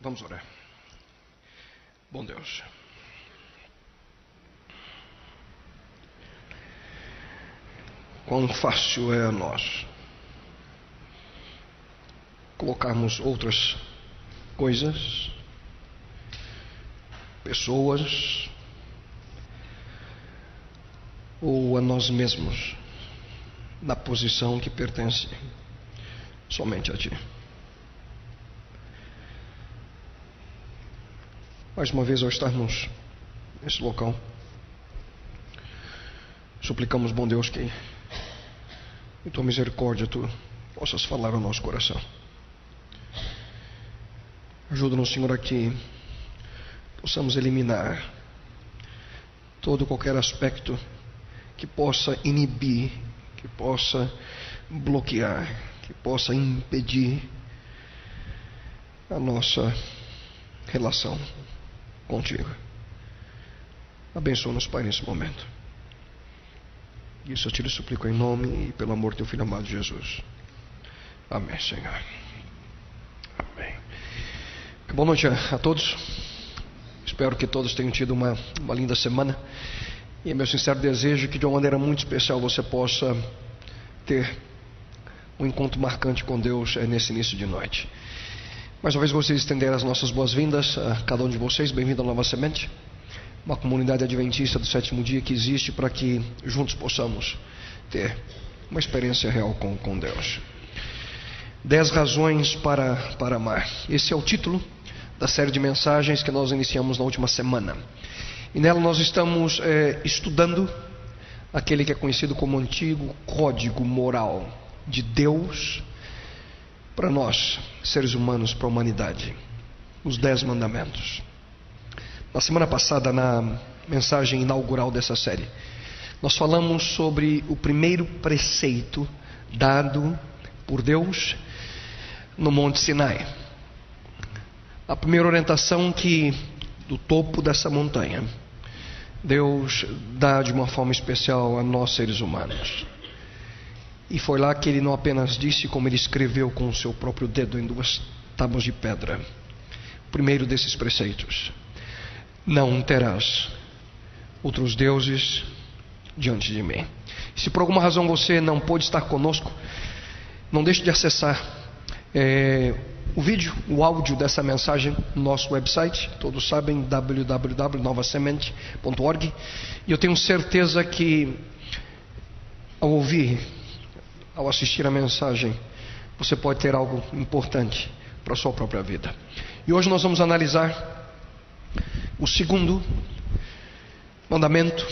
Vamos orar. Bom Deus. Quão fácil é a nós colocarmos outras coisas, pessoas ou a nós mesmos na posição que pertence somente a Ti. Mais uma vez, ao estarmos nesse local, suplicamos, bom Deus, que em Tua misericórdia Tu possas falar ao nosso coração. Ajuda-nos, Senhor, a que possamos eliminar todo qualquer aspecto que possa inibir, que possa bloquear, que possa impedir a nossa relação contigo. Abençoa-nos, Pai, nesse momento. Isso eu te lhe suplico em nome e pelo amor do teu filho amado Jesus. Amém, Senhor. Amém. Boa noite a, todos. Espero que todos tenham tido uma, uma linda semana. E é meu sincero desejo que de uma maneira muito especial você possa ter um encontro marcante com Deus nesse início de noite. Mais uma vez gostaria de estender as nossas boas-vindas a cada um de vocês. Bem-vindo à Nova Semente, uma comunidade adventista do sétimo dia que existe para que juntos possamos ter uma experiência real com, com Deus. Dez razões para, para amar. Esse é o título da série de mensagens que nós iniciamos na última semana. E nela nós estamos é, estudando aquele que é conhecido como antigo código moral de Deus para nós, seres humanos, para a humanidade. Os Dez Mandamentos. Na semana passada, na mensagem inaugural dessa série, nós falamos sobre o primeiro preceito dado por Deus no Monte Sinai. A primeira orientação que, do topo dessa montanha, Deus dá de uma forma especial a nós seres humanos. E foi lá que ele não apenas disse, como ele escreveu com o seu próprio dedo em duas tábuas de pedra. O primeiro desses preceitos: Não terás outros deuses diante de mim. Se por alguma razão você não pôde estar conosco, não deixe de acessar é, o vídeo, o áudio dessa mensagem no nosso website, todos sabem, www.novasemente.org. E eu tenho certeza que, ao ouvir ao assistir a mensagem, você pode ter algo importante para a sua própria vida. E hoje nós vamos analisar o segundo mandamento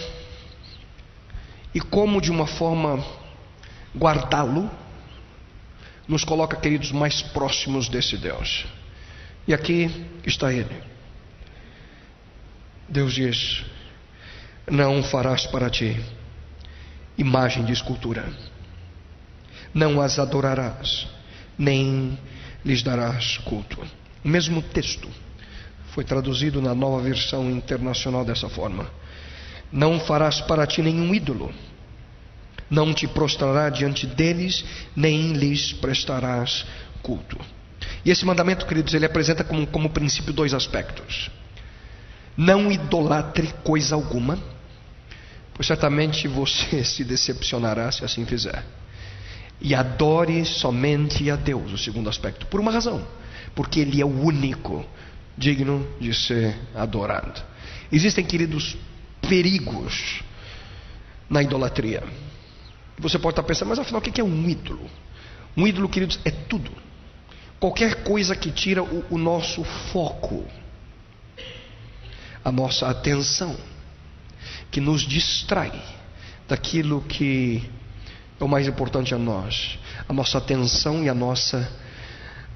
e como, de uma forma, guardá-lo nos coloca, queridos, mais próximos desse Deus. E aqui está ele. Deus diz: Não farás para ti imagem de escultura não as adorarás, nem lhes darás culto. O mesmo texto foi traduzido na nova versão internacional dessa forma: Não farás para ti nenhum ídolo, não te prostrarás diante deles, nem lhes prestarás culto. E esse mandamento, queridos, ele apresenta como, como princípio dois aspectos. Não idolatre coisa alguma, pois certamente você se decepcionará se assim fizer e adore somente a Deus, o segundo aspecto, por uma razão, porque Ele é o único digno de ser adorado. Existem, queridos, perigos na idolatria. Você pode estar pensando, mas afinal, o que é um ídolo? Um ídolo, queridos, é tudo. Qualquer coisa que tira o, o nosso foco, a nossa atenção, que nos distrai daquilo que é o mais importante a nós, a nossa atenção e a nossa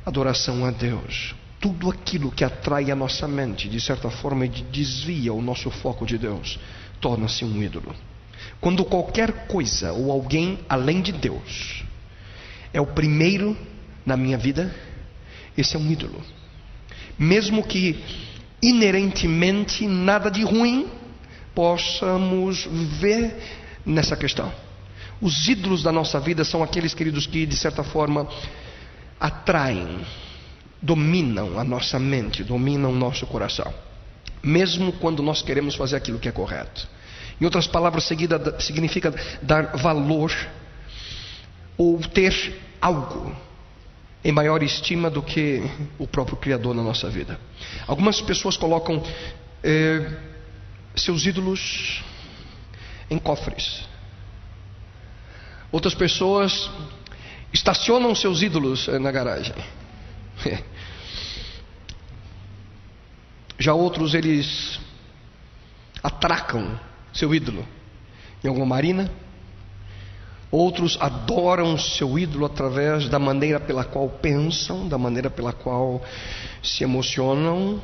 adoração a Deus. Tudo aquilo que atrai a nossa mente, de certa forma, desvia o nosso foco de Deus, torna-se um ídolo. Quando qualquer coisa ou alguém além de Deus é o primeiro na minha vida, esse é um ídolo. Mesmo que inerentemente nada de ruim possamos ver nessa questão. Os ídolos da nossa vida são aqueles, queridos, que de certa forma atraem dominam a nossa mente, dominam o nosso coração, mesmo quando nós queremos fazer aquilo que é correto. Em outras palavras, seguida significa dar valor ou ter algo em maior estima do que o próprio Criador na nossa vida. Algumas pessoas colocam eh, seus ídolos em cofres. Outras pessoas estacionam seus ídolos eh, na garagem. Já outros eles atracam seu ídolo em alguma marina Outros adoram seu ídolo através da maneira pela qual pensam, da maneira pela qual se emocionam,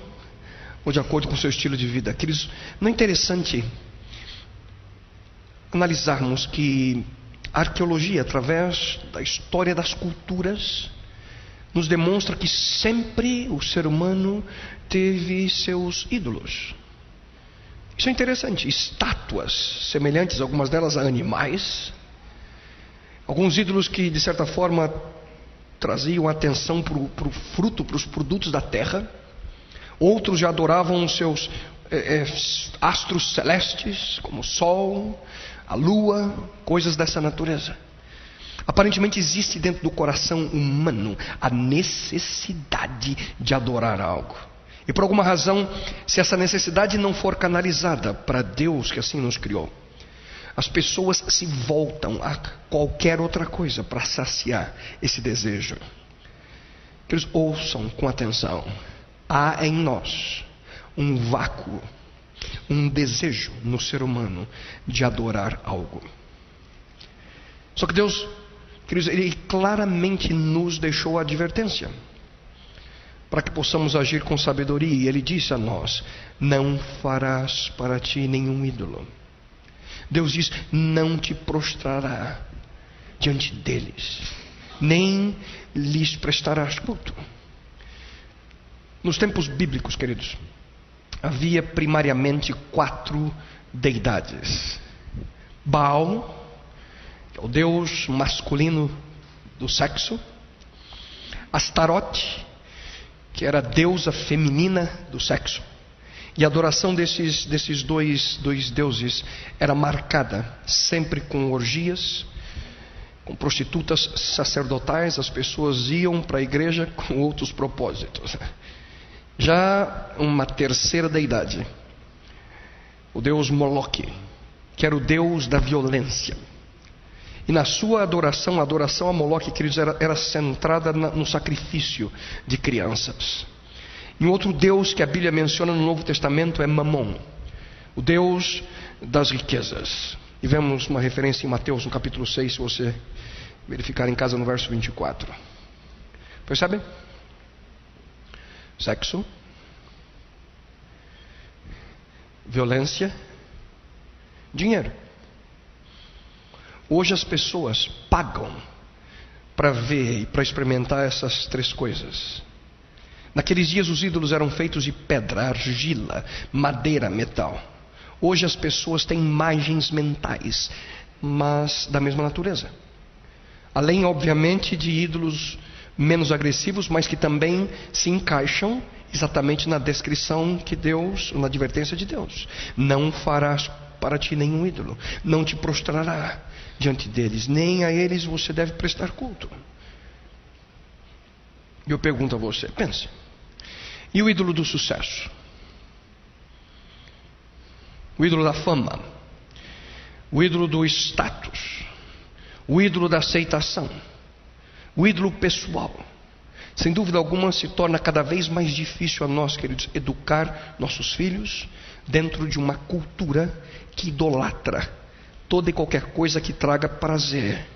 ou de acordo com seu estilo de vida. Aqueles, não é interessante analisarmos que a arqueologia, através da história das culturas, nos demonstra que sempre o ser humano teve seus ídolos. Isso é interessante. Estátuas semelhantes, algumas delas a animais, Alguns ídolos que, de certa forma, traziam atenção para o fruto, para os produtos da terra. Outros já adoravam os seus é, é, astros celestes, como o sol, a lua, coisas dessa natureza. Aparentemente existe dentro do coração humano a necessidade de adorar algo. E por alguma razão, se essa necessidade não for canalizada para Deus que assim nos criou, as pessoas se voltam a qualquer outra coisa para saciar esse desejo. Que eles ouçam com atenção. Há em nós um vácuo, um desejo no ser humano de adorar algo. Só que Deus, queridos, Ele claramente nos deixou a advertência para que possamos agir com sabedoria. E Ele disse a nós: Não farás para ti nenhum ídolo. Deus diz: não te prostrará diante deles, nem lhes prestarás culto. Nos tempos bíblicos, queridos, havia primariamente quatro deidades: Baal, que é o deus masculino do sexo, Astarote, que era a deusa feminina do sexo, e a adoração desses, desses dois, dois deuses era marcada sempre com orgias, com prostitutas sacerdotais, as pessoas iam para a igreja com outros propósitos. Já uma terceira deidade, o deus Moloque, que era o deus da violência. E na sua adoração, a adoração a Moloque, queridos, era, era centrada na, no sacrifício de crianças. E um outro Deus que a Bíblia menciona no Novo Testamento é Mamon, o Deus das riquezas. E vemos uma referência em Mateus, no capítulo 6, se você verificar em casa no verso 24. Percebe? Sexo, violência, dinheiro. Hoje as pessoas pagam para ver e para experimentar essas três coisas. Naqueles dias os ídolos eram feitos de pedra, argila, madeira, metal. Hoje as pessoas têm imagens mentais, mas da mesma natureza. Além, obviamente, de ídolos menos agressivos, mas que também se encaixam exatamente na descrição que Deus, na advertência de Deus. Não farás para ti nenhum ídolo, não te prostrará diante deles, nem a eles você deve prestar culto. Eu pergunto a você, pense. E o ídolo do sucesso? O ídolo da fama? O ídolo do status? O ídolo da aceitação? O ídolo pessoal? Sem dúvida alguma, se torna cada vez mais difícil a nós, queridos, educar nossos filhos dentro de uma cultura que idolatra toda e qualquer coisa que traga prazer.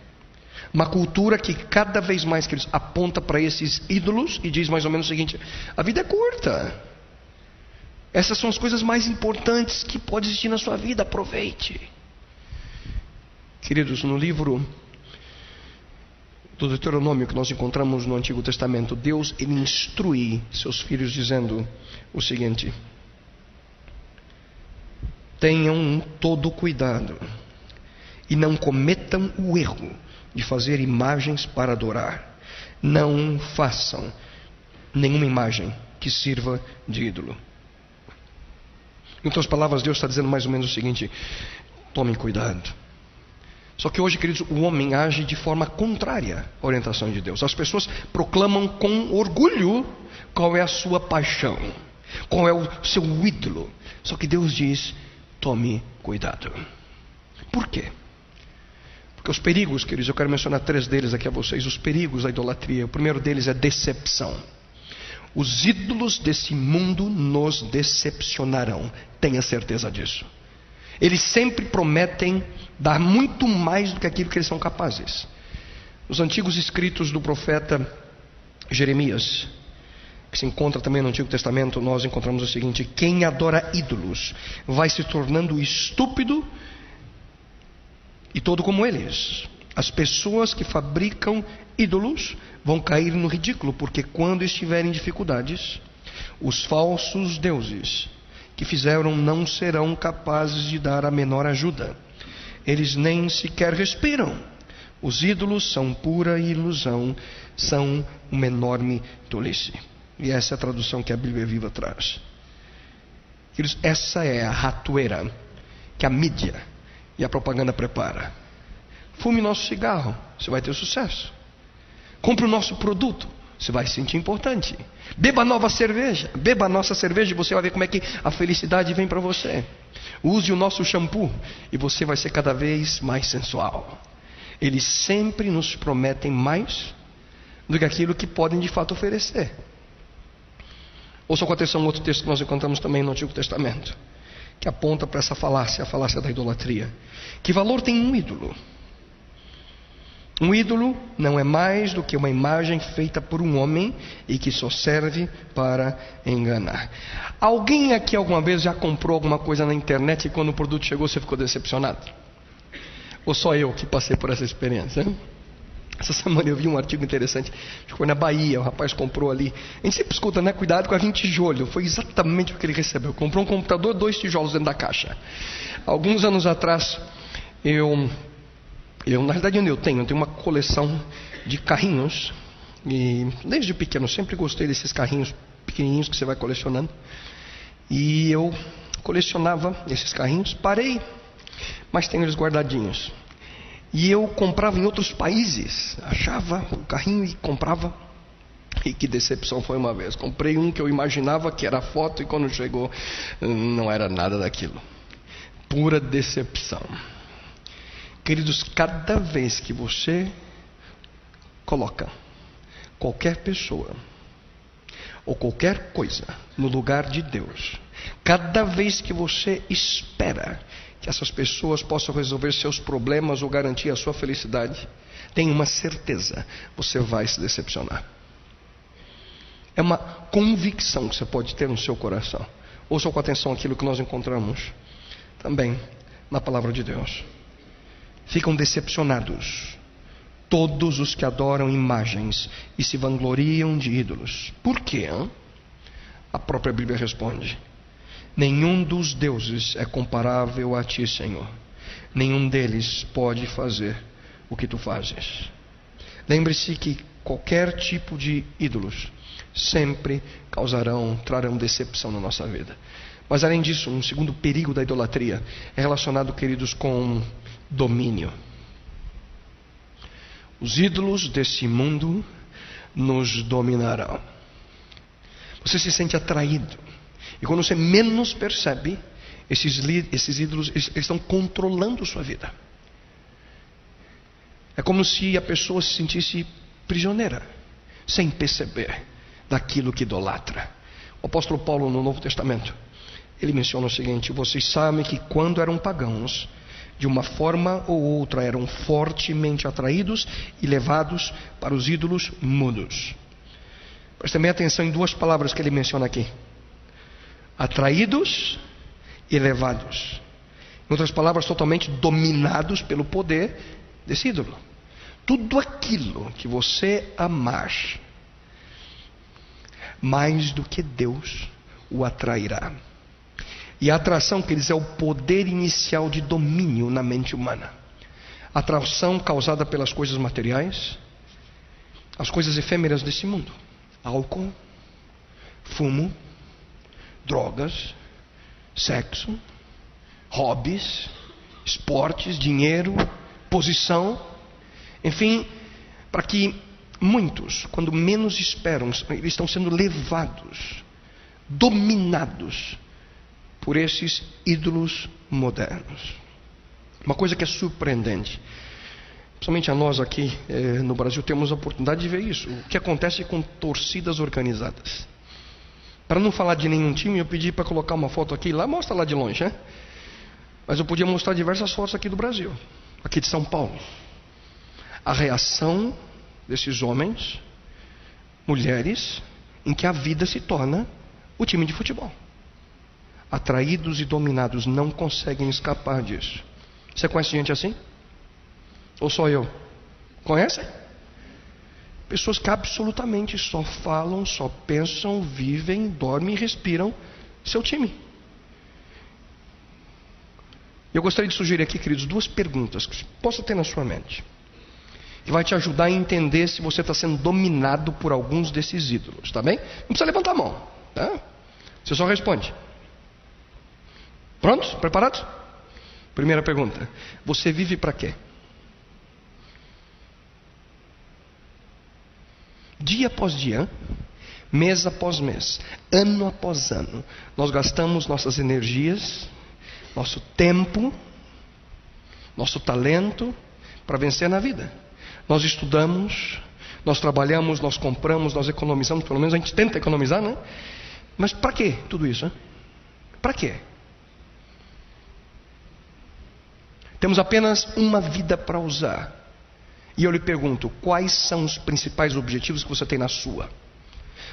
Uma cultura que cada vez mais, queridos, aponta para esses ídolos e diz mais ou menos o seguinte: a vida é curta. Essas são as coisas mais importantes que pode existir na sua vida, aproveite. Queridos, no livro do Deuteronômio que nós encontramos no Antigo Testamento, Deus instrui seus filhos dizendo o seguinte: Tenham todo cuidado e não cometam o erro de fazer imagens para adorar. Não façam nenhuma imagem que sirva de ídolo. Em outras palavras, Deus está dizendo mais ou menos o seguinte: tomem cuidado. Só que hoje, queridos, o homem age de forma contrária à orientação de Deus. As pessoas proclamam com orgulho qual é a sua paixão, qual é o seu ídolo. Só que Deus diz: tome cuidado. Por quê? Porque os perigos, queridos, eu quero mencionar três deles aqui a vocês: os perigos da idolatria. O primeiro deles é decepção. Os ídolos desse mundo nos decepcionarão, tenha certeza disso. Eles sempre prometem dar muito mais do que aquilo que eles são capazes. Os antigos escritos do profeta Jeremias, que se encontra também no Antigo Testamento, nós encontramos o seguinte: quem adora ídolos vai se tornando estúpido e todo como eles. As pessoas que fabricam ídolos vão cair no ridículo, porque quando estiverem em dificuldades, os falsos deuses que fizeram não serão capazes de dar a menor ajuda. Eles nem sequer respiram. Os ídolos são pura ilusão, são uma enorme tolice. E essa é a tradução que a Bíblia Viva traz. Essa é a ratoeira que a mídia e a propaganda prepara. Fume nosso cigarro, você vai ter sucesso. Compre o nosso produto, você vai se sentir importante. Beba nova cerveja, beba a nossa cerveja e você vai ver como é que a felicidade vem para você. Use o nosso shampoo e você vai ser cada vez mais sensual. Eles sempre nos prometem mais do que aquilo que podem de fato oferecer. Ouça com atenção outro texto que nós encontramos também no Antigo Testamento que aponta para essa falácia, a falácia da idolatria. Que valor tem um ídolo? Um ídolo não é mais do que uma imagem feita por um homem e que só serve para enganar. Alguém aqui alguma vez já comprou alguma coisa na internet e quando o produto chegou você ficou decepcionado? Ou só eu que passei por essa experiência? Essa semana eu vi um artigo interessante, acho que foi na Bahia, o rapaz comprou ali. A gente sempre escuta, né? Cuidado com a 20 tijolo. Foi exatamente o que ele recebeu. Comprou um computador, dois tijolos dentro da caixa. Alguns anos atrás, eu, eu na verdade eu tenho, eu tenho uma coleção de carrinhos. E desde pequeno sempre gostei desses carrinhos pequenininhos que você vai colecionando. E eu colecionava esses carrinhos, parei, mas tenho eles guardadinhos. E eu comprava em outros países, achava o carrinho e comprava. E que decepção foi uma vez. Comprei um que eu imaginava que era foto e quando chegou não era nada daquilo. Pura decepção. Queridos, cada vez que você coloca qualquer pessoa ou qualquer coisa no lugar de Deus, cada vez que você espera que essas pessoas possam resolver seus problemas ou garantir a sua felicidade, tenha uma certeza, você vai se decepcionar. É uma convicção que você pode ter no seu coração. Ouça com atenção aquilo que nós encontramos também na palavra de Deus. Ficam decepcionados todos os que adoram imagens e se vangloriam de ídolos. Por quê? Hein? A própria Bíblia responde Nenhum dos deuses é comparável a ti, Senhor. Nenhum deles pode fazer o que tu fazes. Lembre-se que qualquer tipo de ídolos sempre causarão, trarão decepção na nossa vida. Mas além disso, um segundo perigo da idolatria é relacionado, queridos, com domínio. Os ídolos desse mundo nos dominarão. Você se sente atraído e quando você menos percebe, esses, esses ídolos estão controlando sua vida. É como se a pessoa se sentisse prisioneira, sem perceber daquilo que idolatra. O apóstolo Paulo, no Novo Testamento, ele menciona o seguinte: vocês sabem que quando eram pagãos, de uma forma ou outra eram fortemente atraídos e levados para os ídolos mudos. Preste também atenção em duas palavras que ele menciona aqui: atraídos e levados. Em outras palavras, totalmente dominados pelo poder desse ídolo. Tudo aquilo que você amar, mais do que Deus o atrairá. E a atração, que eles é o poder inicial de domínio na mente humana. Atração causada pelas coisas materiais, as coisas efêmeras desse mundo. Álcool, fumo, drogas, sexo, hobbies, esportes, dinheiro, posição, enfim, para que muitos, quando menos esperam, eles estão sendo levados, dominados por esses ídolos modernos. Uma coisa que é surpreendente, principalmente a nós aqui eh, no Brasil temos a oportunidade de ver isso. O que acontece com torcidas organizadas. Para não falar de nenhum time, eu pedi para colocar uma foto aqui, lá mostra lá de longe, né? Mas eu podia mostrar diversas fotos aqui do Brasil, aqui de São Paulo. A reação desses homens, mulheres, em que a vida se torna o time de futebol. Atraídos e dominados não conseguem escapar disso. Você conhece gente assim? Ou só eu? Conhece? Pessoas que absolutamente só falam, só pensam, vivem, dormem e respiram seu time. Eu gostaria de sugerir aqui, queridos, duas perguntas que possa ter na sua mente. Que vai te ajudar a entender se você está sendo dominado por alguns desses ídolos, tá bem? Não precisa levantar a mão, tá? Você só responde. Prontos? Preparados? Primeira pergunta: Você vive para quê? Dia após dia, mês após mês, ano após ano, nós gastamos nossas energias, nosso tempo, nosso talento para vencer na vida. Nós estudamos, nós trabalhamos, nós compramos, nós economizamos, pelo menos a gente tenta economizar, né? Mas para quê tudo isso? Para quê? Temos apenas uma vida para usar. E eu lhe pergunto: quais são os principais objetivos que você tem na sua?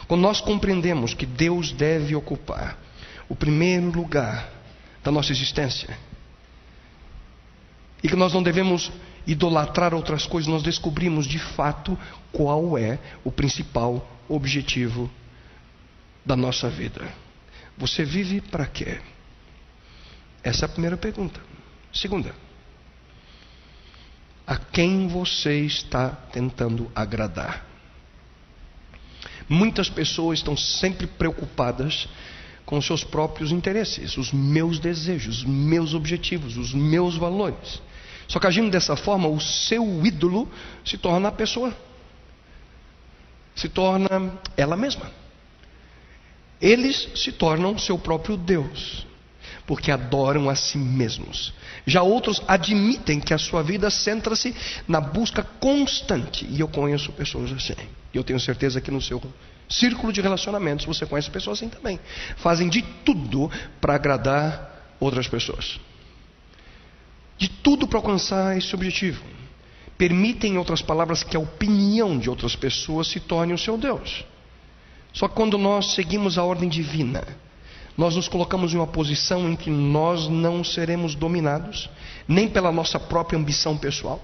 Quando nós compreendemos que Deus deve ocupar o primeiro lugar da nossa existência, e que nós não devemos idolatrar outras coisas, nós descobrimos de fato qual é o principal objetivo da nossa vida. Você vive para quê? Essa é a primeira pergunta. Segunda, a quem você está tentando agradar. Muitas pessoas estão sempre preocupadas com seus próprios interesses, os meus desejos, os meus objetivos, os meus valores. Só que agindo dessa forma, o seu ídolo se torna a pessoa, se torna ela mesma. Eles se tornam seu próprio Deus porque adoram a si mesmos. Já outros admitem que a sua vida centra-se na busca constante. E eu conheço pessoas assim. E eu tenho certeza que no seu círculo de relacionamentos você conhece pessoas assim também. Fazem de tudo para agradar outras pessoas. De tudo para alcançar esse objetivo. Permitem, em outras palavras, que a opinião de outras pessoas se torne o seu Deus. Só quando nós seguimos a ordem divina, nós nos colocamos em uma posição em que nós não seremos dominados, nem pela nossa própria ambição pessoal,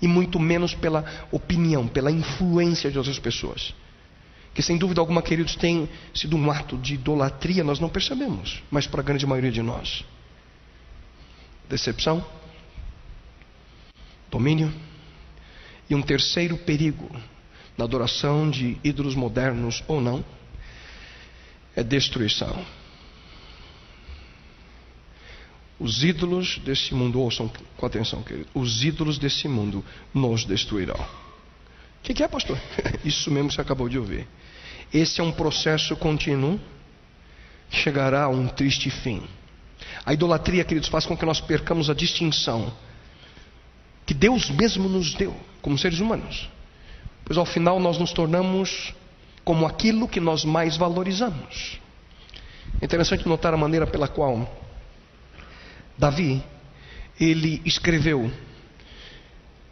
e muito menos pela opinião, pela influência de outras pessoas. Que sem dúvida alguma, queridos, tem sido um ato de idolatria, nós não percebemos, mas para a grande maioria de nós. Decepção, domínio, e um terceiro perigo na adoração de ídolos modernos ou não, é destruição. Os ídolos desse mundo, ouçam com atenção, querido, os ídolos desse mundo nos destruirão. O que, que é, pastor? Isso mesmo que você acabou de ouvir. Esse é um processo contínuo que chegará a um triste fim. A idolatria, queridos, faz com que nós percamos a distinção que Deus mesmo nos deu como seres humanos. Pois ao final nós nos tornamos como aquilo que nós mais valorizamos. É interessante notar a maneira pela qual Davi, ele escreveu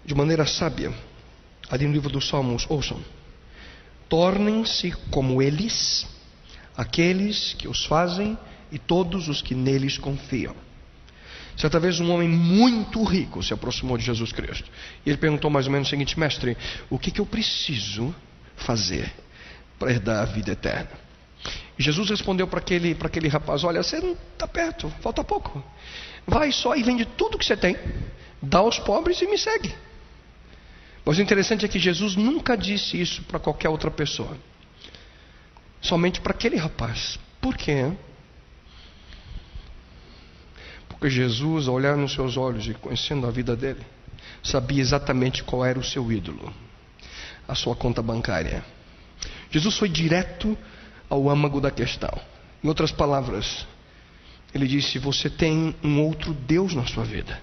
de maneira sábia, ali no livro dos Salmos, ouçam: tornem-se como eles, aqueles que os fazem e todos os que neles confiam. Certa vez um homem muito rico se aproximou de Jesus Cristo. E ele perguntou mais ou menos o seguinte: Mestre, o que, que eu preciso fazer para herdar a vida eterna? E Jesus respondeu para aquele, para aquele rapaz: Olha, você não está perto, falta pouco. Vai só e vende tudo que você tem, dá aos pobres e me segue. Mas o interessante é que Jesus nunca disse isso para qualquer outra pessoa. somente para aquele rapaz. Por quê? Porque Jesus, ao olhar nos seus olhos e conhecendo a vida dele, sabia exatamente qual era o seu ídolo, a sua conta bancária. Jesus foi direto ao âmago da questão. Em outras palavras, ele disse: Você tem um outro Deus na sua vida.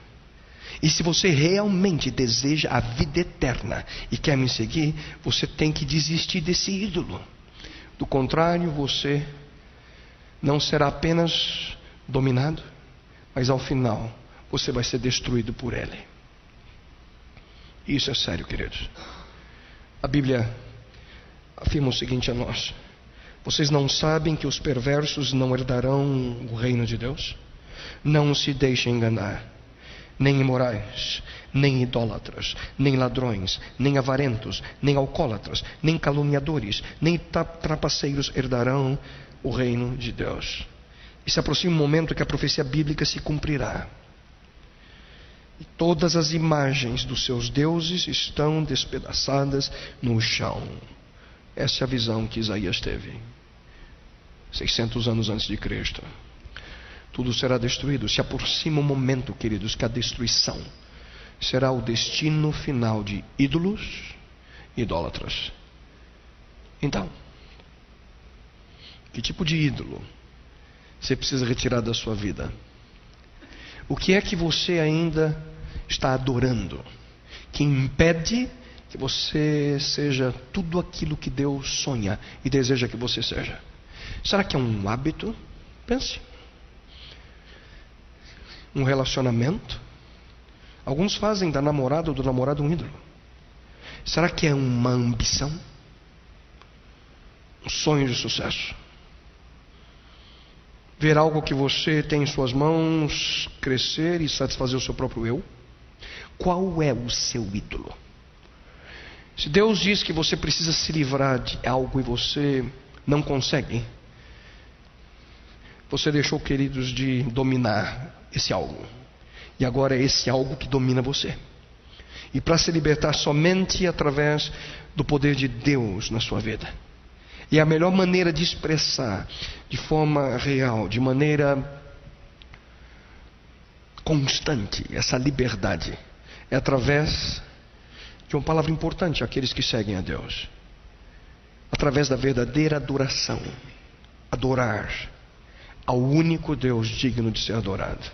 E se você realmente deseja a vida eterna e quer me seguir, você tem que desistir desse ídolo. Do contrário, você não será apenas dominado, mas ao final você vai ser destruído por ele. Isso é sério, queridos. A Bíblia afirma o seguinte a nós: Vocês não sabem que os perversos não herdarão o reino de Deus? Não se deixem enganar nem imorais, nem idólatras, nem ladrões, nem avarentos, nem alcoólatras, nem caluniadores, nem trapaceiros herdarão o reino de Deus. E se aproxima um momento que a profecia bíblica se cumprirá. E todas as imagens dos seus deuses estão despedaçadas no chão. Essa é a visão que Isaías teve, 600 anos antes de Cristo tudo será destruído. Se aproxima o um momento, queridos, que a destruição será o destino final de ídolos e idólatras. Então, que tipo de ídolo você precisa retirar da sua vida? O que é que você ainda está adorando que impede que você seja tudo aquilo que Deus sonha e deseja que você seja? Será que é um hábito? Pense um relacionamento. Alguns fazem da namorada ou do namorado um ídolo. Será que é uma ambição? Um sonho de sucesso? Ver algo que você tem em suas mãos crescer e satisfazer o seu próprio eu? Qual é o seu ídolo? Se Deus diz que você precisa se livrar de algo e você não consegue, você deixou, queridos, de dominar esse algo. E agora é esse algo que domina você. E para se libertar somente através do poder de Deus na sua vida. E a melhor maneira de expressar de forma real, de maneira constante, essa liberdade, é através de uma palavra importante àqueles que seguem a Deus. Através da verdadeira adoração. Adorar ao único Deus digno de ser adorado.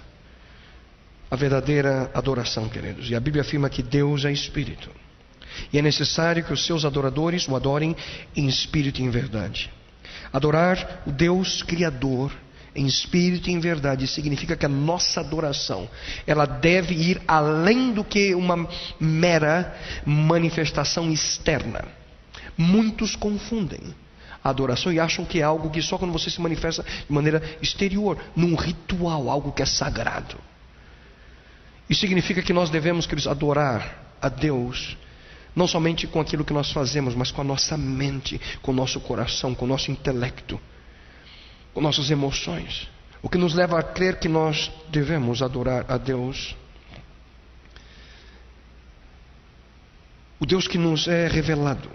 A verdadeira adoração, queridos. E a Bíblia afirma que Deus é espírito. E é necessário que os seus adoradores o adorem em espírito e em verdade. Adorar o Deus Criador em espírito e em verdade significa que a nossa adoração ela deve ir além do que uma mera manifestação externa. Muitos confundem a adoração e acham que é algo que só quando você se manifesta de maneira exterior, num ritual, algo que é sagrado. Isso significa que nós devemos, queridos, adorar a Deus, não somente com aquilo que nós fazemos, mas com a nossa mente, com o nosso coração, com o nosso intelecto, com nossas emoções. O que nos leva a crer que nós devemos adorar a Deus. O Deus que nos é revelado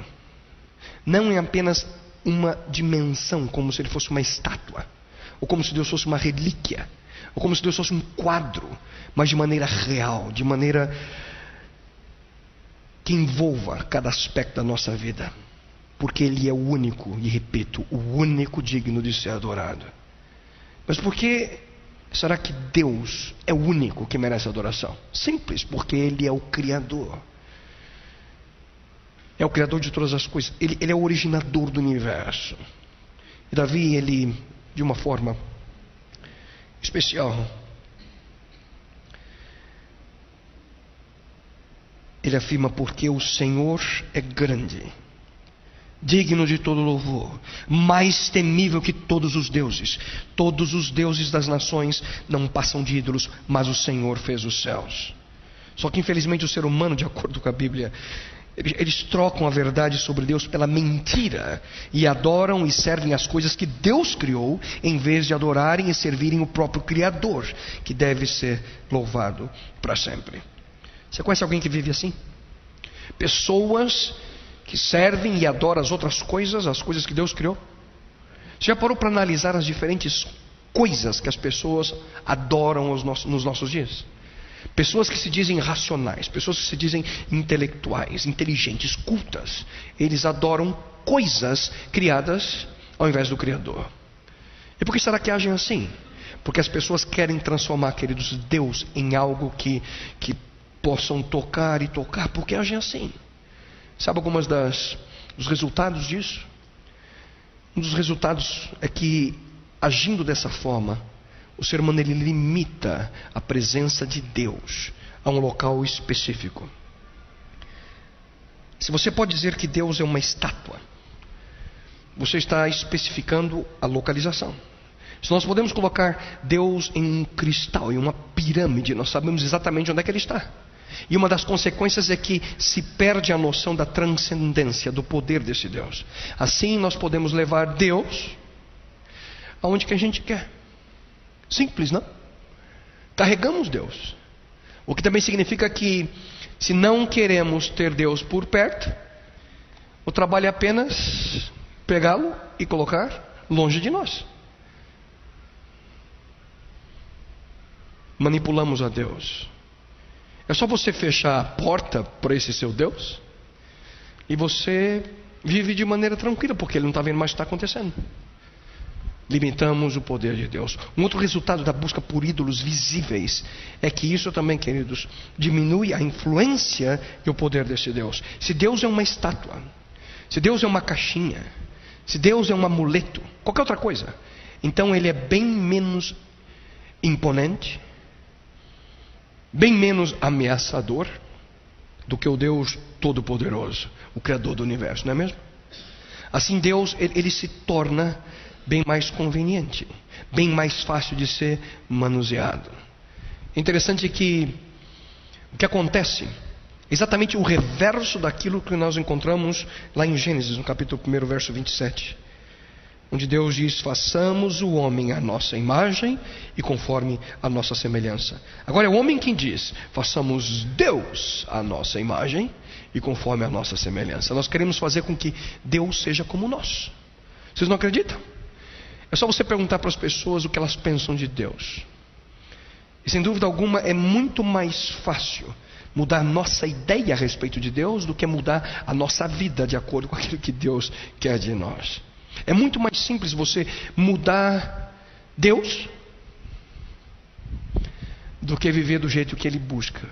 não é apenas uma dimensão, como se ele fosse uma estátua, ou como se Deus fosse uma relíquia, ou como se Deus fosse um quadro, mas de maneira real, de maneira que envolva cada aspecto da nossa vida, porque Ele é o único, e repito, o único digno de ser adorado. Mas por que será que Deus é o único que merece adoração? Simples, porque Ele é o Criador é o Criador de todas as coisas, ele, ele é o originador do universo. E Davi, ele, de uma forma especial, ele afirma: Porque o Senhor é grande, digno de todo louvor, mais temível que todos os deuses. Todos os deuses das nações não passam de ídolos, mas o Senhor fez os céus. Só que infelizmente o ser humano, de acordo com a Bíblia, eles trocam a verdade sobre Deus pela mentira e adoram e servem as coisas que Deus criou, em vez de adorarem e servirem o próprio Criador, que deve ser louvado para sempre. Você conhece alguém que vive assim? Pessoas que servem e adoram as outras coisas, as coisas que Deus criou? Você já parou para analisar as diferentes coisas que as pessoas adoram nos nossos dias? Pessoas que se dizem racionais, pessoas que se dizem intelectuais, inteligentes, cultas, eles adoram coisas criadas ao invés do Criador. E por que será que agem assim? Porque as pessoas querem transformar, queridos, Deus em algo que, que possam tocar e tocar, porque agem assim. Sabe algumas das dos resultados disso? Um dos resultados é que agindo dessa forma, o ser humano ele limita a presença de Deus a um local específico. Se você pode dizer que Deus é uma estátua, você está especificando a localização. Se nós podemos colocar Deus em um cristal, em uma pirâmide, nós sabemos exatamente onde é que ele está. E uma das consequências é que se perde a noção da transcendência, do poder desse Deus. Assim nós podemos levar Deus aonde que a gente quer. Simples, não? Carregamos Deus. O que também significa que, se não queremos ter Deus por perto, o trabalho é apenas pegá-lo e colocar longe de nós. Manipulamos a Deus. É só você fechar a porta para esse seu Deus e você vive de maneira tranquila, porque ele não está vendo mais o que está acontecendo limitamos o poder de Deus. Um outro resultado da busca por ídolos visíveis é que isso também, queridos, diminui a influência e o poder desse Deus. Se Deus é uma estátua, se Deus é uma caixinha, se Deus é um amuleto, qualquer outra coisa, então ele é bem menos imponente, bem menos ameaçador do que o Deus Todo-Poderoso, o Criador do universo, não é mesmo? Assim, Deus ele, ele se torna bem mais conveniente, bem mais fácil de ser manuseado. Interessante que o que acontece exatamente o reverso daquilo que nós encontramos lá em Gênesis, no capítulo 1, verso 27. Onde Deus diz: façamos o homem à nossa imagem e conforme a nossa semelhança. Agora é o homem quem diz: façamos Deus à nossa imagem e conforme a nossa semelhança. Nós queremos fazer com que Deus seja como nós. Vocês não acreditam? É só você perguntar para as pessoas o que elas pensam de Deus. E sem dúvida alguma é muito mais fácil mudar nossa ideia a respeito de Deus do que mudar a nossa vida de acordo com aquilo que Deus quer de nós. É muito mais simples você mudar Deus do que viver do jeito que Ele busca,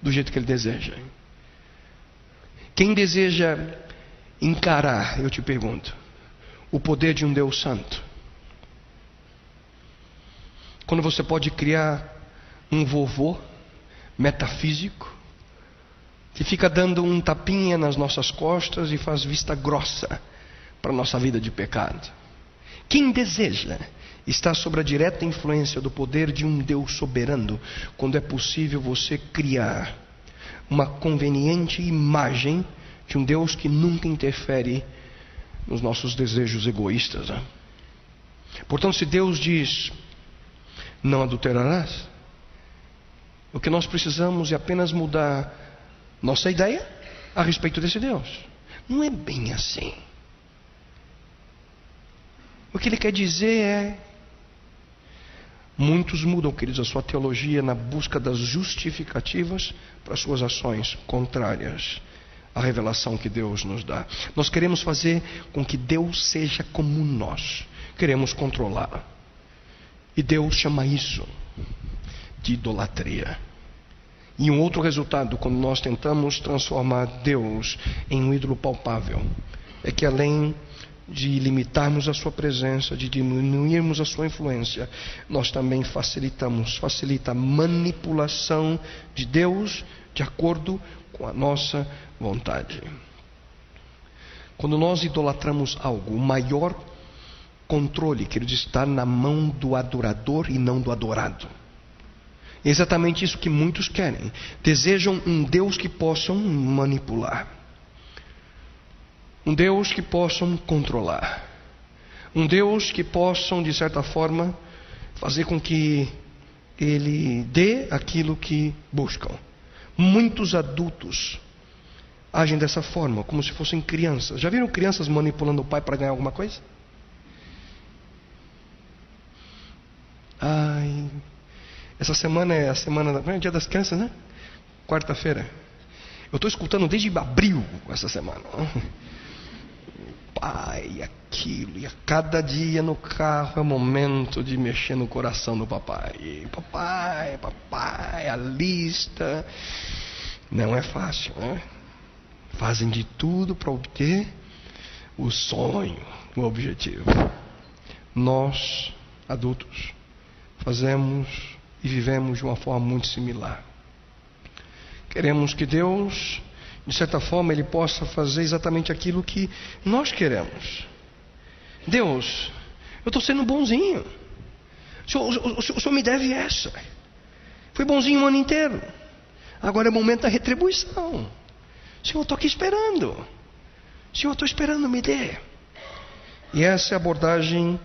do jeito que Ele deseja. Quem deseja encarar, eu te pergunto, o poder de um Deus Santo. Quando você pode criar um vovô metafísico que fica dando um tapinha nas nossas costas e faz vista grossa para a nossa vida de pecado. Quem deseja está sob a direta influência do poder de um Deus soberano, quando é possível você criar uma conveniente imagem de um Deus que nunca interfere nos nossos desejos egoístas. Né? Portanto, se Deus diz: não adulterarás, o que nós precisamos é apenas mudar nossa ideia a respeito desse Deus. Não é bem assim. O que ele quer dizer é. Muitos mudam, queridos, a sua teologia na busca das justificativas para suas ações contrárias a revelação que Deus nos dá. Nós queremos fazer com que Deus seja como nós, queremos controlá E Deus chama isso de idolatria. E um outro resultado, quando nós tentamos transformar Deus em um ídolo palpável, é que além de limitarmos a sua presença, de diminuirmos a sua influência, nós também facilitamos, facilita a manipulação de Deus de acordo com a nossa vontade. Quando nós idolatramos algo, o maior controle, queridos, está na mão do adorador e não do adorado. É exatamente isso que muitos querem. Desejam um Deus que possam manipular. Um Deus que possam controlar. Um Deus que possam, de certa forma, fazer com que ele dê aquilo que buscam. Muitos adultos agem dessa forma, como se fossem crianças. Já viram crianças manipulando o pai para ganhar alguma coisa? Ai, essa semana é a semana da, é dia das crianças, né? Quarta-feira. Eu estou escutando desde abril essa semana. Pai, aquilo, e a cada dia no carro é momento de mexer no coração do papai. Papai, papai, a lista. Não é fácil, né? Fazem de tudo para obter o sonho, o objetivo. Nós, adultos, fazemos e vivemos de uma forma muito similar. Queremos que Deus, de certa forma, Ele possa fazer exatamente aquilo que nós queremos. Deus, eu estou sendo bonzinho. O senhor, o, o, senhor, me deve essa. Fui bonzinho o ano inteiro. Agora é o momento da retribuição. Senhor, eu estou aqui esperando. Senhor, eu estou esperando, me dê. E essa é a abordagem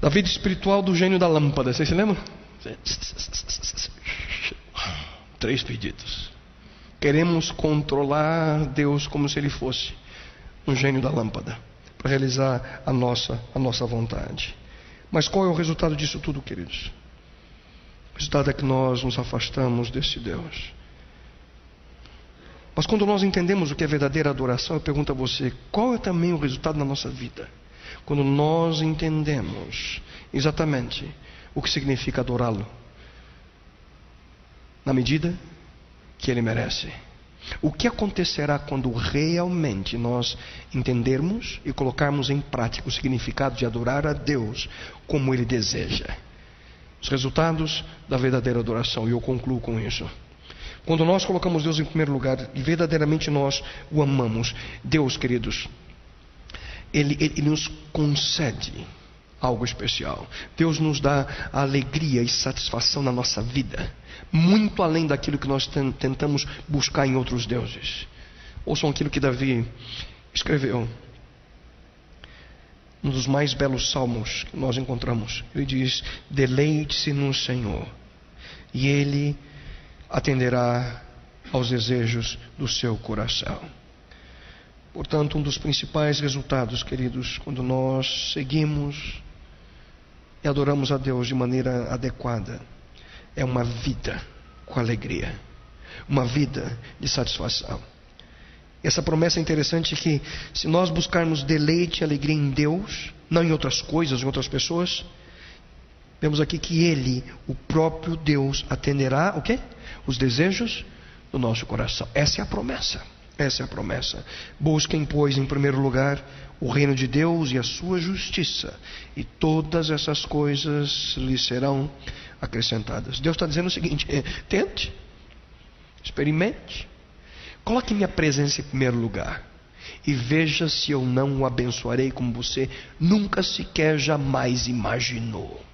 da vida espiritual do gênio da lâmpada. Vocês se lembram? Três pedidos. Queremos controlar Deus como se Ele fosse um gênio da lâmpada para realizar a nossa, a nossa vontade. Mas qual é o resultado disso tudo, queridos? O resultado é que nós nos afastamos desse Deus. Mas quando nós entendemos o que é verdadeira adoração, eu pergunto a você: qual é também o resultado na nossa vida? Quando nós entendemos exatamente o que significa adorá-lo, na medida que ele merece. O que acontecerá quando realmente nós entendermos e colocarmos em prática o significado de adorar a Deus como Ele deseja? Os resultados da verdadeira adoração, e eu concluo com isso. Quando nós colocamos Deus em primeiro lugar e verdadeiramente nós o amamos, Deus, queridos, Ele, Ele nos concede algo especial. Deus nos dá alegria e satisfação na nossa vida, muito além daquilo que nós tentamos buscar em outros deuses. Ouçam aquilo que Davi escreveu. Um dos mais belos salmos que nós encontramos. Ele diz: Deleite-se no Senhor, e Ele atenderá aos desejos do seu coração. Portanto, um dos principais resultados, queridos, quando nós seguimos e adoramos a Deus de maneira adequada, é uma vida com alegria, uma vida de satisfação. Essa promessa é interessante que se nós buscarmos deleite e alegria em Deus, não em outras coisas, em outras pessoas, vemos aqui que Ele, o próprio Deus, atenderá o quê? Os desejos do nosso coração. Essa é a promessa. Essa é a promessa. Busquem, pois, em primeiro lugar o reino de Deus e a sua justiça, e todas essas coisas lhe serão acrescentadas. Deus está dizendo o seguinte: é, tente, experimente, coloque minha presença em primeiro lugar, e veja se eu não o abençoarei como você nunca sequer jamais imaginou.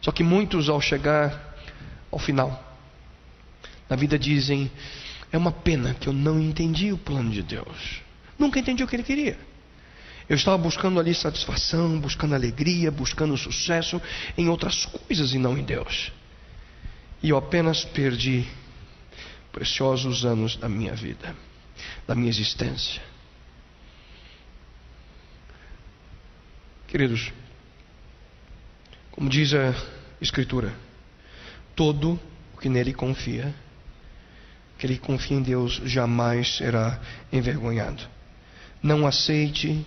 Só que muitos, ao chegar ao final da vida, dizem: é uma pena que eu não entendi o plano de Deus. Nunca entendi o que ele queria. Eu estava buscando ali satisfação, buscando alegria, buscando sucesso em outras coisas e não em Deus. E eu apenas perdi preciosos anos da minha vida, da minha existência. Queridos, como diz a Escritura, todo o que nele confia que confia em Deus jamais será envergonhado. Não aceite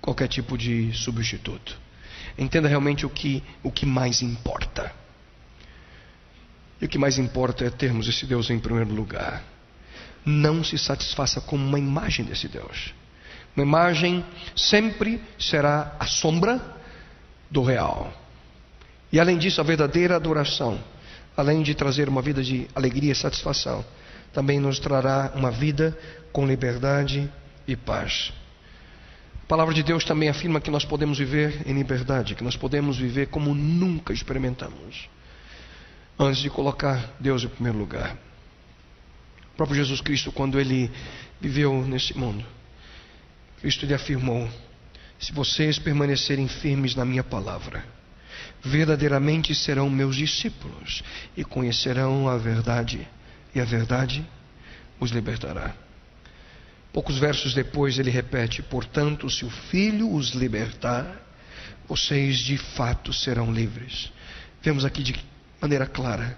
qualquer tipo de substituto. Entenda realmente o que, o que mais importa. E o que mais importa é termos esse Deus em primeiro lugar. Não se satisfaça com uma imagem desse Deus. Uma imagem sempre será a sombra do real. E além disso, a verdadeira adoração, além de trazer uma vida de alegria e satisfação, também nos trará uma vida com liberdade e paz. A palavra de Deus também afirma que nós podemos viver em liberdade, que nós podemos viver como nunca experimentamos, antes de colocar Deus em primeiro lugar. O próprio Jesus Cristo, quando ele viveu nesse mundo, Cristo lhe afirmou: Se vocês permanecerem firmes na minha palavra, verdadeiramente serão meus discípulos e conhecerão a verdade e a verdade os libertará. Poucos versos depois ele repete: Portanto, se o Filho os libertar, vocês de fato serão livres. vemos aqui de maneira clara: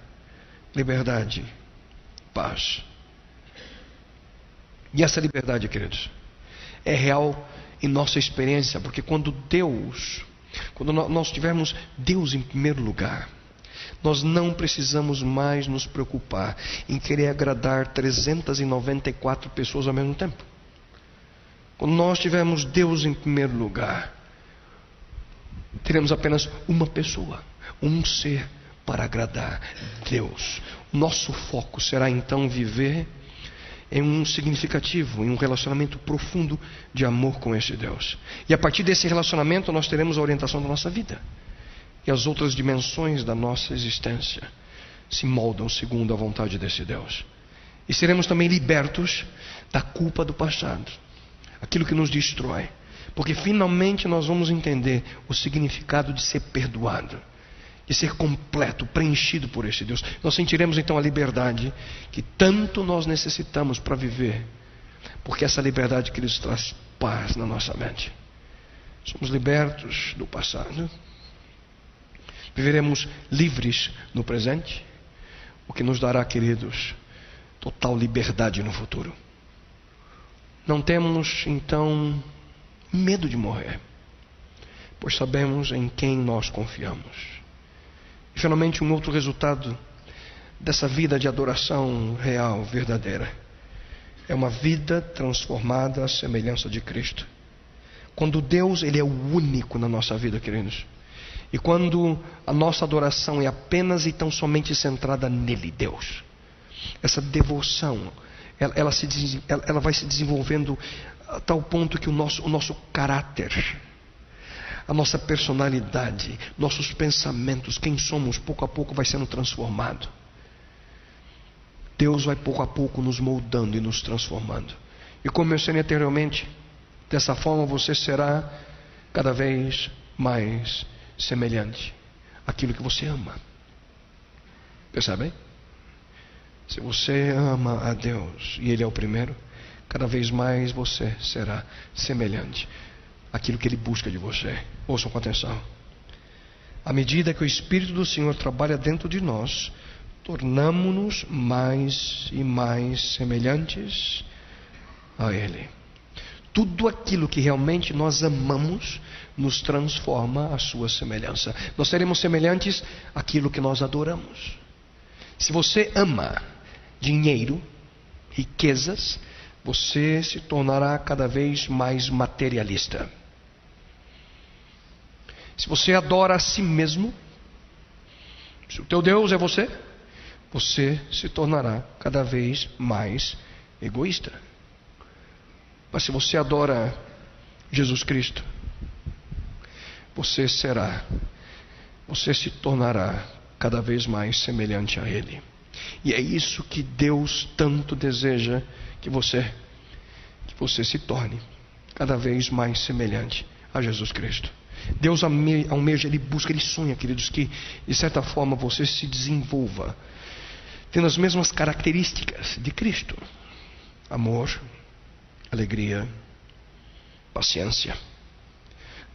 liberdade, paz. E essa liberdade, queridos, é real em nossa experiência, porque quando Deus, quando nós tivermos Deus em primeiro lugar, nós não precisamos mais nos preocupar em querer agradar 394 pessoas ao mesmo tempo. Quando nós tivermos Deus em primeiro lugar, teremos apenas uma pessoa, um ser para agradar Deus. Nosso foco será então viver em um significativo, em um relacionamento profundo de amor com esse Deus. E a partir desse relacionamento nós teremos a orientação da nossa vida. E as outras dimensões da nossa existência se moldam segundo a vontade desse Deus. E seremos também libertos da culpa do passado, aquilo que nos destrói. Porque finalmente nós vamos entender o significado de ser perdoado de ser completo, preenchido por esse Deus. Nós sentiremos então a liberdade que tanto nós necessitamos para viver, porque essa liberdade que Ele traz paz na nossa mente. Somos libertos do passado, viveremos livres no presente, o que nos dará, queridos, total liberdade no futuro. Não temos então medo de morrer, pois sabemos em quem nós confiamos. E finalmente, um outro resultado dessa vida de adoração real, verdadeira, é uma vida transformada à semelhança de Cristo. Quando Deus, Ele é o único na nossa vida, queridos. E quando a nossa adoração é apenas e tão somente centrada nele, Deus. Essa devoção, ela, ela, se, ela, ela vai se desenvolvendo a tal ponto que o nosso, o nosso caráter, a nossa personalidade, nossos pensamentos, quem somos, pouco a pouco vai sendo transformado. Deus vai pouco a pouco nos moldando e nos transformando. E como mencionei anteriormente, dessa forma você será cada vez mais semelhante àquilo que você ama. Percebem? Se você ama a Deus e Ele é o primeiro, cada vez mais você será semelhante aquilo que Ele busca de você. Ouçam com atenção. À medida que o Espírito do Senhor trabalha dentro de nós, tornamos-nos mais e mais semelhantes a Ele. Tudo aquilo que realmente nós amamos nos transforma à sua semelhança. Nós seremos semelhantes àquilo que nós adoramos. Se você ama dinheiro, riquezas, você se tornará cada vez mais materialista. Se você adora a si mesmo, se o teu Deus é você, você se tornará cada vez mais egoísta. Mas se você adora Jesus Cristo, você será, você se tornará cada vez mais semelhante a Ele. E é isso que Deus tanto deseja que você, que você se torne cada vez mais semelhante a Jesus Cristo. Deus almeja, Ele busca, Ele sonha, queridos, que de certa forma você se desenvolva, tendo as mesmas características de Cristo: amor, alegria, paciência,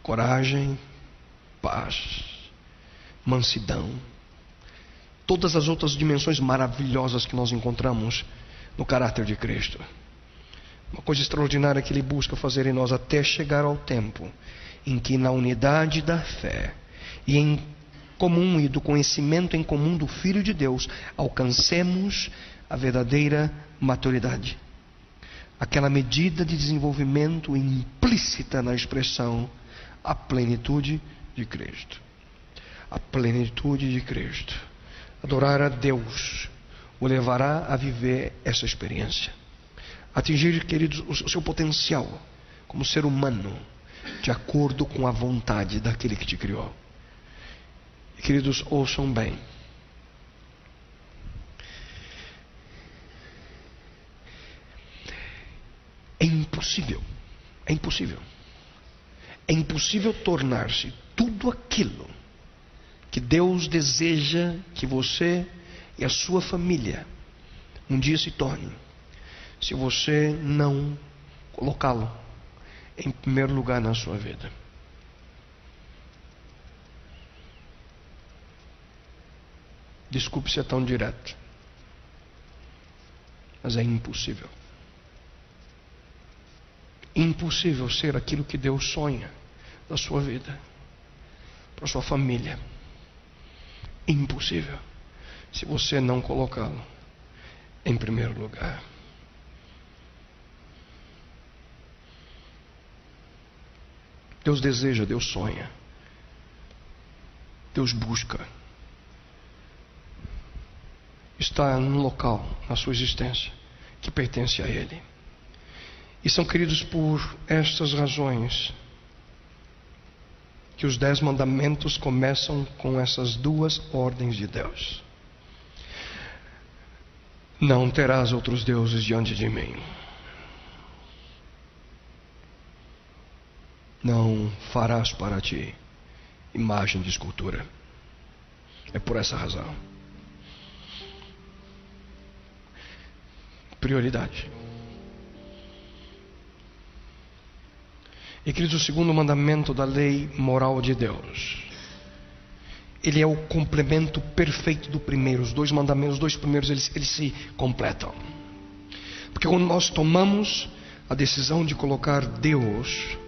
coragem, paz, mansidão, todas as outras dimensões maravilhosas que nós encontramos no caráter de Cristo. Uma coisa extraordinária que Ele busca fazer em nós até chegar ao tempo em que, na unidade da fé e em comum e do conhecimento em comum do Filho de Deus, alcancemos a verdadeira maturidade. Aquela medida de desenvolvimento implícita na expressão a plenitude de Cristo. A plenitude de Cristo. Adorar a Deus o levará a viver essa experiência. Atingir, queridos, o seu potencial como ser humano de acordo com a vontade daquele que te criou. Queridos, ouçam bem. É impossível, é impossível, é impossível tornar-se tudo aquilo que Deus deseja que você e a sua família um dia se tornem, se você não colocá-lo em primeiro lugar na sua vida. Desculpe ser tão direto, mas é impossível. Impossível ser aquilo que Deus sonha da sua vida, para sua família. Impossível se você não colocá-lo em primeiro lugar. Deus deseja, Deus sonha. Deus busca. Está num local na sua existência que pertence a Ele. E são queridos por estas razões que os dez mandamentos começam com essas duas ordens de Deus. Não terás outros deuses diante de mim. Não farás para ti imagem de escultura. É por essa razão. Prioridade. E queridos, o segundo mandamento da lei moral de Deus. Ele é o complemento perfeito do primeiro. Os dois mandamentos, os dois primeiros, eles, eles se completam. Porque quando nós tomamos a decisão de colocar Deus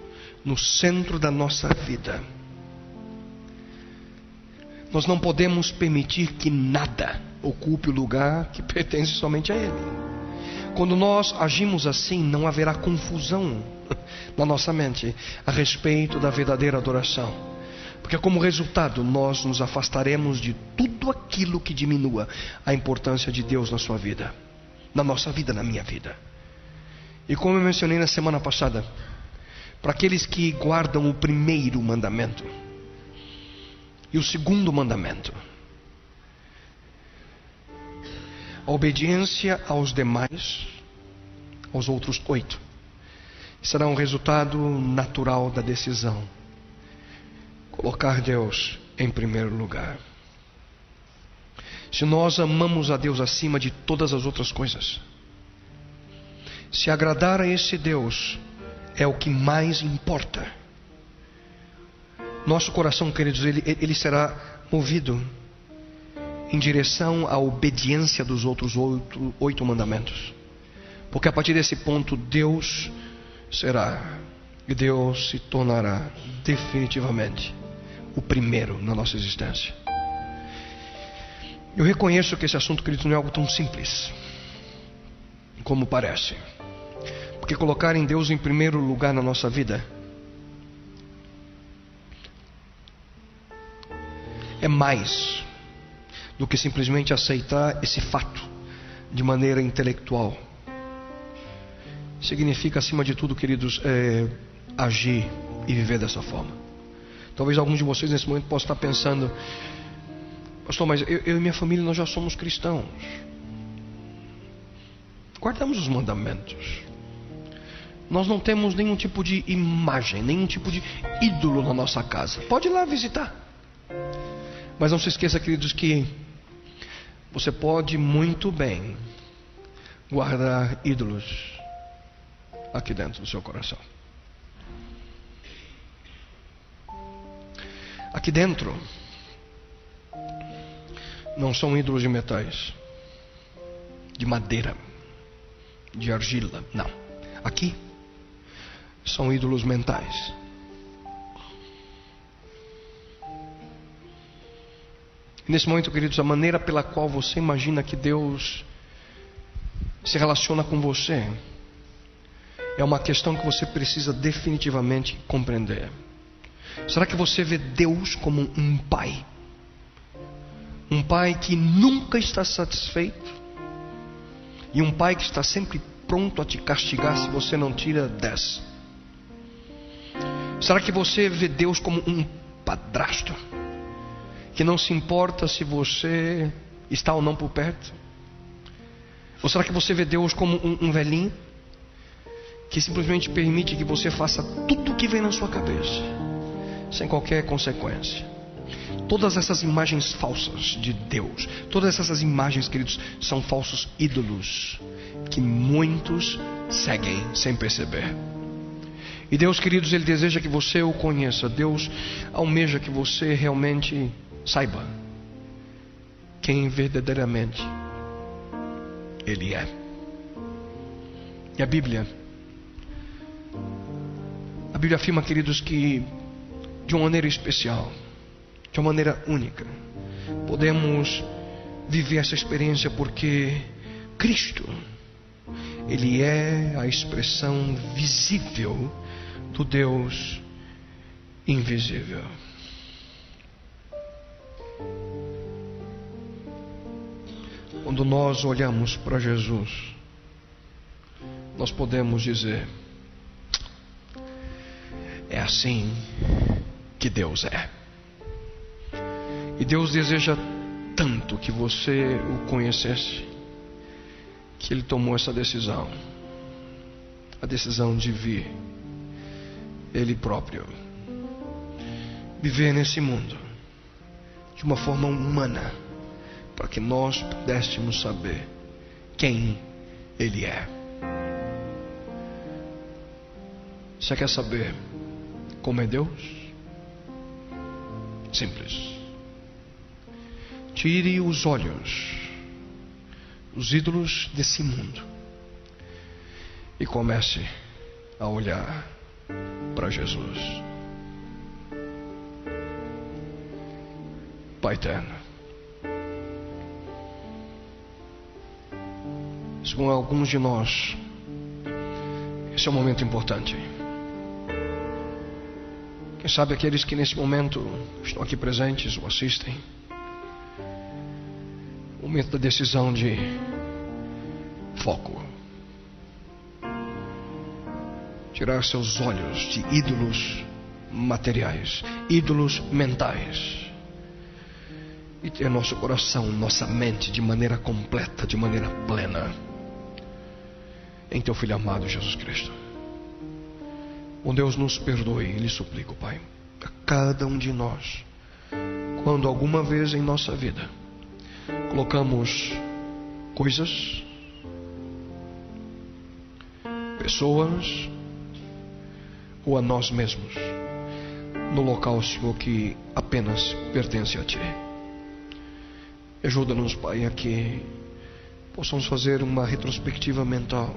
no centro da nossa vida, nós não podemos permitir que nada ocupe o lugar que pertence somente a Ele. Quando nós agimos assim, não haverá confusão na nossa mente a respeito da verdadeira adoração. Porque, como resultado, nós nos afastaremos de tudo aquilo que diminua a importância de Deus na sua vida, na nossa vida, na minha vida. E como eu mencionei na semana passada, para aqueles que guardam o primeiro mandamento e o segundo mandamento, a obediência aos demais, aos outros oito, será um resultado natural da decisão. Colocar Deus em primeiro lugar. Se nós amamos a Deus acima de todas as outras coisas, se agradar a esse Deus é o que mais importa. Nosso coração, queridos, ele, ele será movido em direção à obediência dos outros oito, oito mandamentos. Porque a partir desse ponto, Deus será e Deus se tornará definitivamente o primeiro na nossa existência. Eu reconheço que esse assunto, querido, não é algo tão simples como parece. Porque colocar em Deus em primeiro lugar na nossa vida é mais do que simplesmente aceitar esse fato de maneira intelectual significa, acima de tudo, queridos, é, agir e viver dessa forma. Talvez alguns de vocês nesse momento possam estar pensando, pastor, mas eu, eu e minha família nós já somos cristãos. Guardamos os mandamentos. Nós não temos nenhum tipo de imagem, nenhum tipo de ídolo na nossa casa. Pode ir lá visitar. Mas não se esqueça, queridos, que você pode muito bem guardar ídolos aqui dentro do seu coração. Aqui dentro não são ídolos de metais, de madeira, de argila, não. Aqui são ídolos mentais. Nesse momento, queridos, a maneira pela qual você imagina que Deus se relaciona com você é uma questão que você precisa definitivamente compreender. Será que você vê Deus como um pai? Um pai que nunca está satisfeito? E um pai que está sempre pronto a te castigar se você não tira dez? Será que você vê Deus como um padrasto? Que não se importa se você está ou não por perto? Ou será que você vê Deus como um, um velhinho? Que simplesmente permite que você faça tudo o que vem na sua cabeça, sem qualquer consequência. Todas essas imagens falsas de Deus, todas essas imagens, queridos, são falsos ídolos que muitos seguem sem perceber. E Deus, queridos, Ele deseja que você o conheça. Deus almeja que você realmente saiba quem verdadeiramente Ele é. E a Bíblia, Bíblia afirma, queridos, que de uma maneira especial, de uma maneira única, podemos viver essa experiência porque Cristo, Ele é a expressão visível do Deus invisível. Quando nós olhamos para Jesus, nós podemos dizer: é assim que Deus é. E Deus deseja tanto que você o conhecesse, que Ele tomou essa decisão a decisão de vir, Ele próprio, viver nesse mundo de uma forma humana, para que nós pudéssemos saber quem Ele é. Você quer saber como é Deus? Simples. Tire os olhos dos ídolos desse mundo e comece a olhar para Jesus. Pai eterno, segundo alguns de nós, esse é um momento importante. Quem sabe aqueles que nesse momento estão aqui presentes ou assistem, momento da decisão de foco. Tirar seus olhos de ídolos materiais, ídolos mentais. E ter nosso coração, nossa mente de maneira completa, de maneira plena. Em teu filho amado Jesus Cristo. Oh Deus nos perdoe, lhe suplico, Pai, a cada um de nós, quando alguma vez em nossa vida colocamos coisas, pessoas ou a nós mesmos no local, Senhor, que apenas pertence a Ti. Ajuda-nos, Pai, a que possamos fazer uma retrospectiva mental,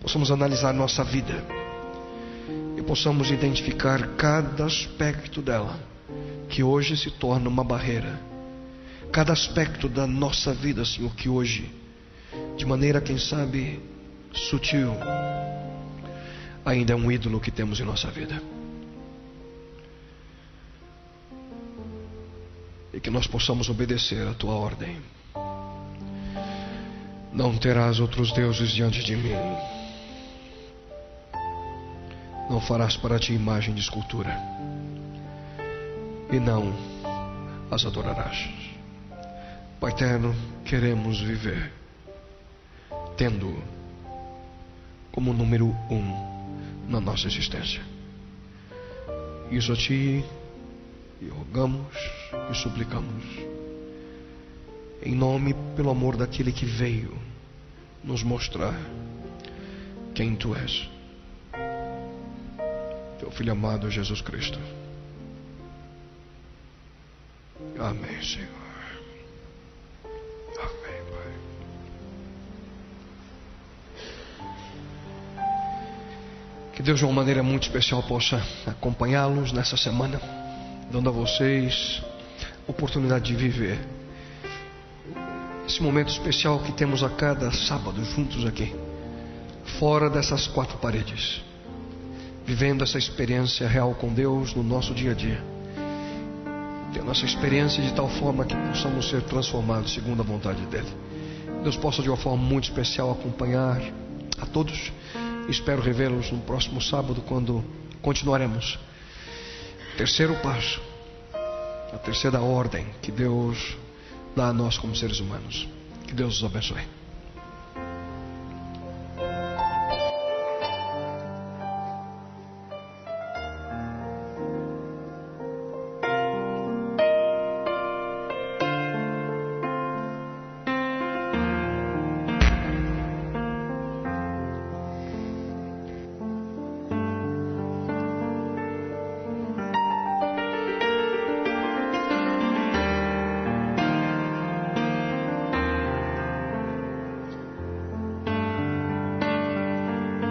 possamos analisar nossa vida e possamos identificar cada aspecto dela que hoje se torna uma barreira cada aspecto da nossa vida, Senhor, que hoje, de maneira, quem sabe, sutil, ainda é um ídolo que temos em nossa vida. E que nós possamos obedecer a tua ordem. Não terás outros deuses diante de mim. Não farás para ti imagem de escultura. E não as adorarás. Pai eterno, queremos viver tendo como número um na nossa existência. Isso a Ti e rogamos e suplicamos, em nome, pelo amor daquele que veio nos mostrar quem Tu és. Teu Filho amado Jesus Cristo. Amém, Senhor. Que Deus de uma maneira muito especial possa acompanhá-los nessa semana, dando a vocês oportunidade de viver esse momento especial que temos a cada sábado juntos aqui, fora dessas quatro paredes, vivendo essa experiência real com Deus no nosso dia a dia, tendo essa experiência de tal forma que possamos ser transformados segundo a vontade dEle. Deus possa de uma forma muito especial acompanhar a todos Espero revê-los no próximo sábado, quando continuaremos. Terceiro passo, a terceira ordem que Deus dá a nós como seres humanos. Que Deus os abençoe.